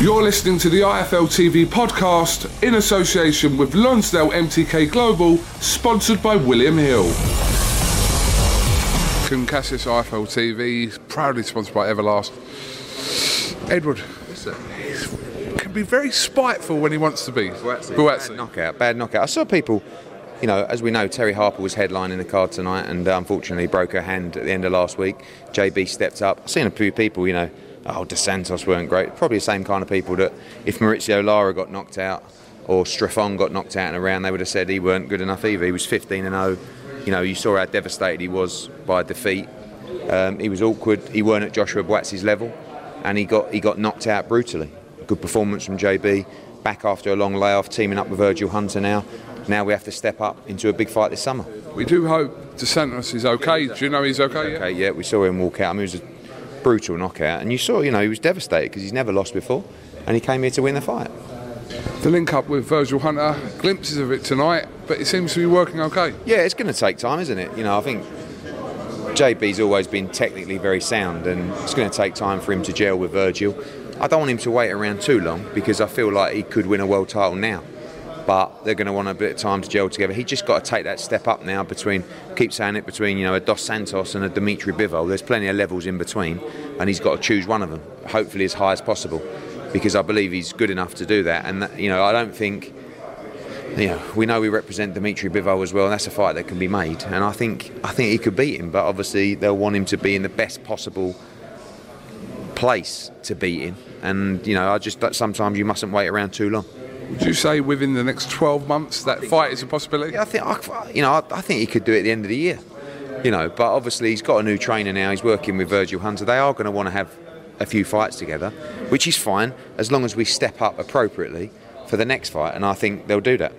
You're listening to the IFL TV podcast in association with Lonsdale MTK Global, sponsored by William Hill. Kugan Cassius, IFL TV, proudly sponsored by Everlast. Edward, can be very spiteful when he wants to be. Bad knockout, bad knockout. I saw people, you know, as we know, Terri Harper was headlining the card tonight and unfortunately broke her hand at the end of last week. JB stepped up. I've seen a few people, you know, oh, Dos Santos weren't great. Probably the same kind of people that if Maurizio Lara got knocked out or Strafon got knocked out in a round, they would have said he weren't good enough either. He was 15 and 0. You know, you saw how devastated he was by defeat. Um, he was awkward. He weren't at Joshua Buatsi's level, and he got he got knocked out brutally. Good performance from JB. Back after a long layoff, teaming up with Virgil Hunter now. Now we have to step up into a big fight this summer. We do hope Dos Santos is okay. Do you know he's okay? Okay, yeah, we saw him walk out. I mean, it was a brutal knockout, and you saw, you know, he was devastated because he's never lost before, and he came here to win the fight. The link up with Virgil Hunter, glimpses of it tonight, but it seems to be working okay. Yeah, it's going to take time, isn't it? You know, I think JB's always been technically very sound, and it's going to take time for him to gel with Virgil. I don't want him to wait around too long because I feel like he could win a world title now. But they're going to want a bit of time to gel together. He just got to take that step up now between, keep saying it, between you know a Dos Santos and a Dimitri Bivol. There's plenty of levels in between, and he's got to choose one of them, hopefully as high as possible, because I believe he's good enough to do that. And that, you know, I don't think you know, we know we represent Dimitri Bivol as well, and that's a fight that can be made. And I think I think he could beat him, but obviously they'll want him to be in the best possible place to beat him. And you know, I just sometimes you mustn't wait around too long. Would you say within the next 12 months that fight is a possibility? Yeah, I think I, you know I, I think he could do it at the end of the year. You know, but obviously he's got a new trainer now. He's working with Virgil Hunter. They are going to want to have a few fights together, which is fine as long as we step up appropriately for the next fight. And I think they'll do that.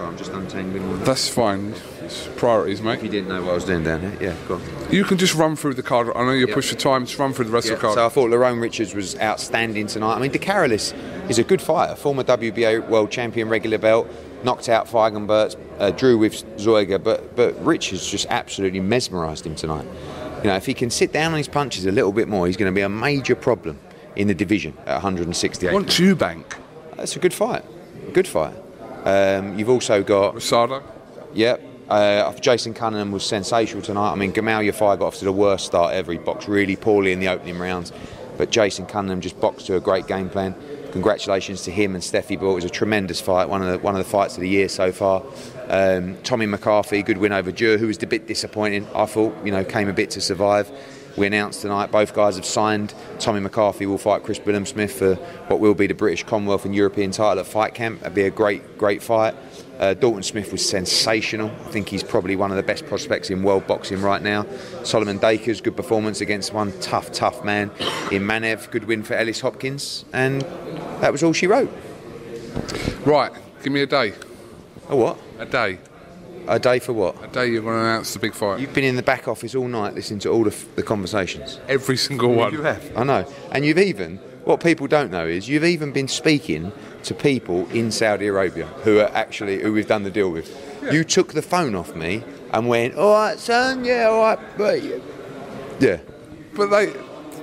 Sorry, I'm just untangling. That's fine. It's priorities, mate. If you didn't know what I was doing down here, yeah, go on. You can just run through the card. I know you're Yep. pushed for time. Just run through the rest Yeah, of the card. So I thought Lerrone Richards was outstanding tonight. I mean, De Carolis is a good fighter, former WBA world champion, regular belt, knocked out Feigenbutz, uh, drew with Zeuge, but but Richards just absolutely mesmerised him tonight. You know, if he can sit down on his punches a little bit more, he's going to be a major problem in the division at 168. Want you bank? That's a good fight. Good fight. Um, you've also got Rosado. Yep. Uh, Jason Cunningham was sensational tonight. I mean, Gamal Yafai got off to the worst start ever. He boxed really poorly in the opening rounds, but Jason Cunningham just boxed to a great game plan. Congratulations to him and Stefy Bull. It was a tremendous fight, one of the one of the fights of the year so far. Um, Tommy McCarthy, good win over Dure, who was a bit disappointing. I thought, you know, came a bit to survive. We announced tonight both guys have signed. Tommy McCarthy will fight Chris Billam Smith for what will be the British Commonwealth and European title at Fight Camp. It'd be a great, great fight. Uh, Dalton Smith was sensational. I think he's probably one of the best prospects in world boxing right now. Solomon Dacres, good performance against one tough, tough man in Manev. Good win for Ellis Hopkins. And that was all she wrote. Right, give me a day. A what? A day. A day for what? A day you're going to announce the big fight. You've been in the back office all night listening to all the, the conversations. Every single one. You have. I know. And you've even, what people don't know is you've even been speaking to people in Saudi Arabia who are actually, who we've done the deal with. You took the phone off me and went, all right, son, yeah, all right, but yeah. But they,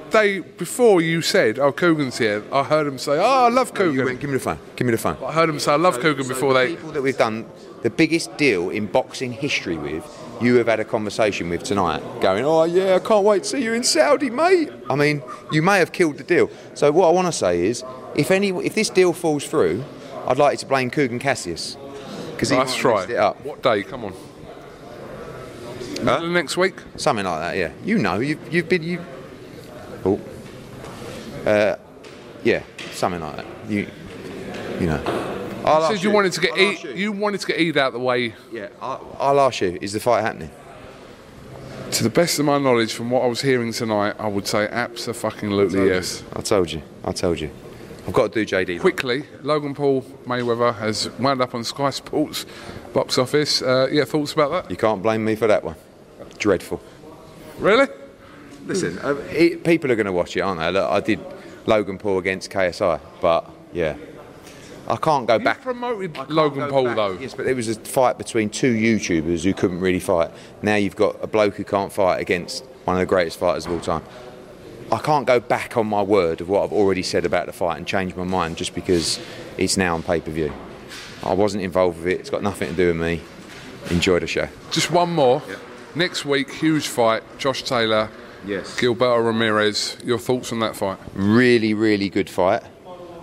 they before you said, "Oh, Kugan's here," I heard them say, "Oh, I love Kugan." You went, give me the phone, give me the phone. I heard them say, "I love Kugan" So before the they. people that we've done the biggest deal in boxing history with you have had a conversation with tonight, going, "Oh yeah, I can't wait to see you in Saudi, mate." I mean, you may have killed the deal. So what I want to say is, if any, if this deal falls through, I'd like you to blame Kugan Cassius because he try. messed it up. What day? Come on. Huh? Next week? Something like that, yeah. You know, you've, you've been, you. Oh. Uh, yeah, something like that. You, you know. I'll Says ask you wanted to get I'll Eid, you. you wanted to get Eid out the way. Yeah, I'll, I'll ask you. Is the fight happening? To the best of my knowledge, from what I was hearing tonight, I would say absolutely yes. I told you. I told you. I've got to do JD. Quickly, Logan Paul Mayweather has wound up on Sky Sports box office. Uh, yeah, thoughts about that? You can't blame me for that one. Dreadful. Really? Listen, uh, it, people are going to watch it, aren't they? Look, I did Logan Paul against KSI, but yeah, I can't go You back. promoted can't Logan Paul back. though. Yes, but it was a fight between two YouTubers who couldn't really fight. Now you've got a bloke who can't fight against one of the greatest fighters of all time. I can't go back on my word of what I've already said about the fight and change my mind just because it's now on pay per view. I wasn't involved with it. It's got nothing to do with me. Enjoy the show. Just one more. Next week, huge fight. Josh Taylor, Yes. Gilberto Ramirez. Your thoughts on that fight? Really, really good fight.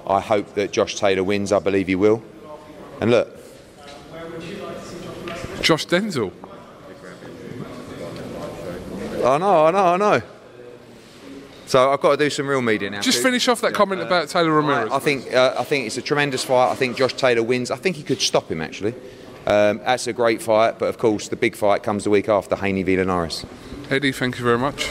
I hope that Josh Taylor wins. I believe he will. And look, Josh Denzel. I know, I know, I know. So I've got to do some real media now. Just finish off that comment about Taylor Ramirez. I, I think uh, I think it's a tremendous fight. I think Josh Taylor wins. I think he could stop him actually. Um, that's a great fight, but of course the big fight comes the week after Haney v Norris. Eddie, thank you very much.